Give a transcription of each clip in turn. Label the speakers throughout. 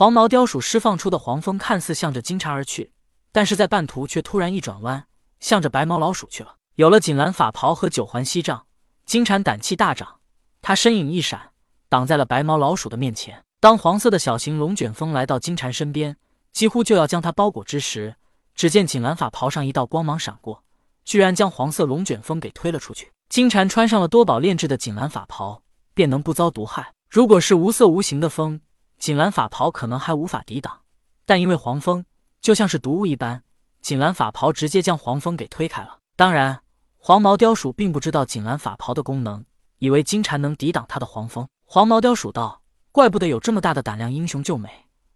Speaker 1: 黄毛雕鼠释放出的黄蜂看似向着金蝉而去，但是在半途却突然一转弯，向着白毛老鼠去了。有了锦兰法袍和九环锡杖，金蝉胆气大涨，他身影一闪，挡在了白毛老鼠的面前。当黄色的小型龙卷风来到金蝉身边，几乎就要将它包裹之时，只见锦兰法袍上一道光芒闪过，居然将黄色龙卷风给推了出去。金蝉穿上了多宝炼制的锦兰法袍，便能不遭毒害。如果是无色无形的风，锦兰法袍可能还无法抵挡，但因为黄蜂就像是毒物一般，锦兰法袍直接将黄蜂给推开了。当然，黄毛雕鼠并不知道锦兰法袍的功能，以为金蝉能抵挡它的黄蜂。黄毛雕鼠道。怪不得有这么大的胆量，英雄救美！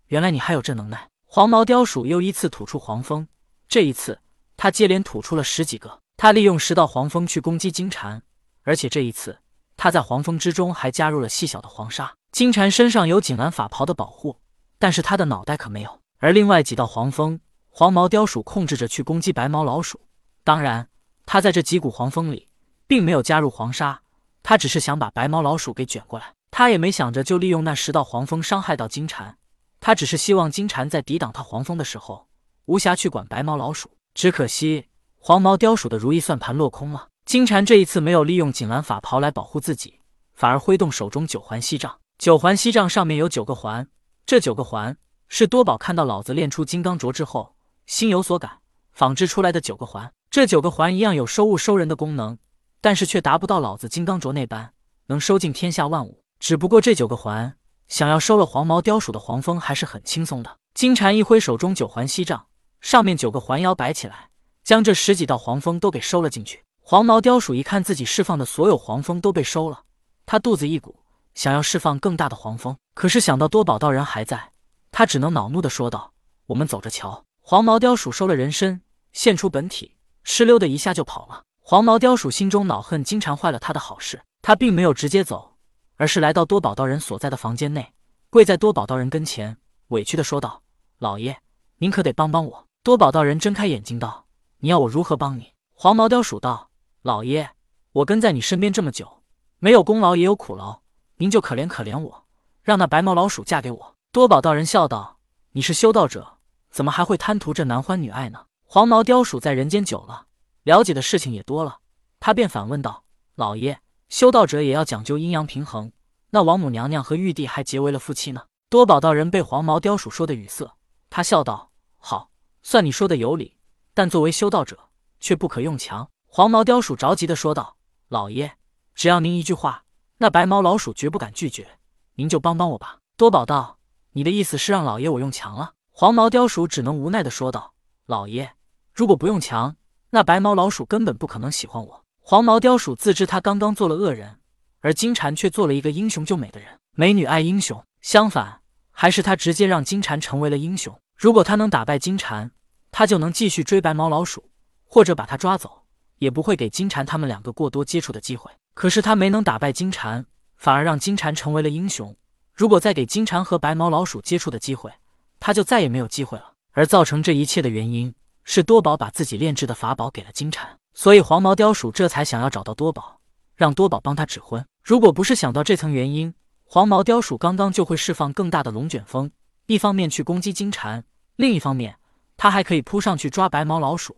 Speaker 1: 原来你还有这能耐。黄毛雕鼠又一次吐出黄蜂，这一次他接连吐出了十几个。他利用十道黄蜂去攻击金蝉，而且这一次他在黄蜂之中还加入了细小的黄沙。金蝉身上有锦兰法袍的保护，但是他的脑袋可没有。而另外几道黄蜂，黄毛雕鼠控制着去攻击白毛老鼠。当然，他在这几股黄蜂里并没有加入黄沙，他只是想把白毛老鼠给卷过来。他也没想着就利用那十道黄蜂伤害到金蝉，他只是希望金蝉在抵挡他黄蜂的时候，无暇去管白毛老鼠。只可惜黄毛雕鼠的如意算盘落空了。金蝉这一次没有利用锦兰法袍来保护自己，反而挥动手中九环锡杖。九环锡杖上面有九个环，这九个环是多宝看到老子练出金刚镯之后心有所感仿制出来的九个环。这九个环一样有收物收人的功能，但是却达不到老子金刚镯那般能收尽天下万物。只不过这九个环，想要收了黄毛雕鼠的黄蜂还是很轻松的。金蝉一挥手中九环锡杖，上面九个环腰摆起来，将这十几道黄蜂都给收了进去。黄毛雕鼠一看自己释放的所有黄蜂都被收了，他肚子一鼓，想要释放更大的黄蜂，可是想到多宝道人还在，他只能恼怒的说道：“我们走着瞧。”黄毛雕鼠收了人身，现出本体，哧溜的一下就跑了。黄毛雕鼠心中恼恨金蝉坏了他的好事，他并没有直接走。而是来到多宝道人所在的房间内，跪在多宝道人跟前，委屈的说道：“老爷，您可得帮帮我。”多宝道人睁开眼睛道：“你要我如何帮你？”黄毛雕鼠道：“老爷，我跟在你身边这么久，没有功劳也有苦劳，您就可怜可怜我，让那白毛老鼠嫁给我。”多宝道人笑道：“你是修道者，怎么还会贪图这男欢女爱呢？”黄毛雕鼠在人间久了，了解的事情也多了，他便反问道：“老爷。”修道者也要讲究阴阳平衡。那王母娘娘和玉帝还结为了夫妻呢。多宝道人被黄毛雕鼠说的语塞，他笑道：“好，算你说的有理，但作为修道者，却不可用强。”黄毛雕鼠着急的说道：“老爷，只要您一句话，那白毛老鼠绝不敢拒绝。您就帮帮我吧。”多宝道：“你的意思是让老爷我用强了？”黄毛雕鼠只能无奈的说道：“老爷，如果不用强，那白毛老鼠根本不可能喜欢我。”黄毛雕鼠自知他刚刚做了恶人，而金蝉却做了一个英雄救美的人。美女爱英雄，相反，还是他直接让金蝉成为了英雄。如果他能打败金蝉，他就能继续追白毛老鼠，或者把他抓走，也不会给金蝉他们两个过多接触的机会。可是他没能打败金蝉，反而让金蝉成为了英雄。如果再给金蝉和白毛老鼠接触的机会，他就再也没有机会了。而造成这一切的原因是多宝把自己炼制的法宝给了金蝉。所以黄毛雕鼠这才想要找到多宝，让多宝帮他指婚。如果不是想到这层原因，黄毛雕鼠刚刚就会释放更大的龙卷风，一方面去攻击金蝉，另一方面他还可以扑上去抓白毛老鼠，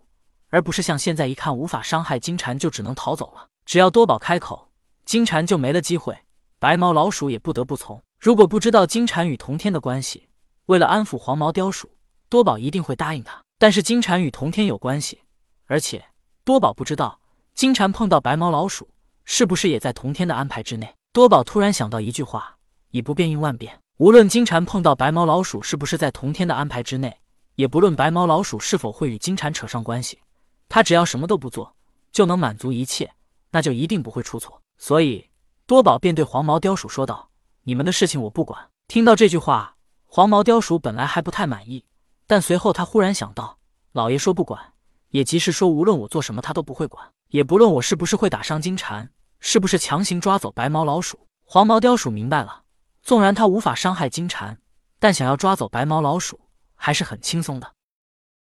Speaker 1: 而不是像现在一看无法伤害金蝉，就只能逃走了。只要多宝开口，金蝉就没了机会，白毛老鼠也不得不从。如果不知道金蝉与同天的关系，为了安抚黄毛雕鼠，多宝一定会答应他。但是金蝉与同天有关系，而且。多宝不知道金蝉碰到白毛老鼠是不是也在同天的安排之内。多宝突然想到一句话：以不变应万变。无论金蝉碰到白毛老鼠是不是在同天的安排之内，也不论白毛老鼠是否会与金蝉扯上关系，他只要什么都不做就能满足一切，那就一定不会出错。所以多宝便对黄毛雕鼠说道：“你们的事情我不管。”听到这句话，黄毛雕鼠本来还不太满意，但随后他忽然想到，老爷说不管。也即是说，无论我做什么，他都不会管，也不论我是不是会打伤金蝉，是不是强行抓走白毛老鼠。黄毛雕鼠明白了，纵然他无法伤害金蝉，但想要抓走白毛老鼠还是很轻松的。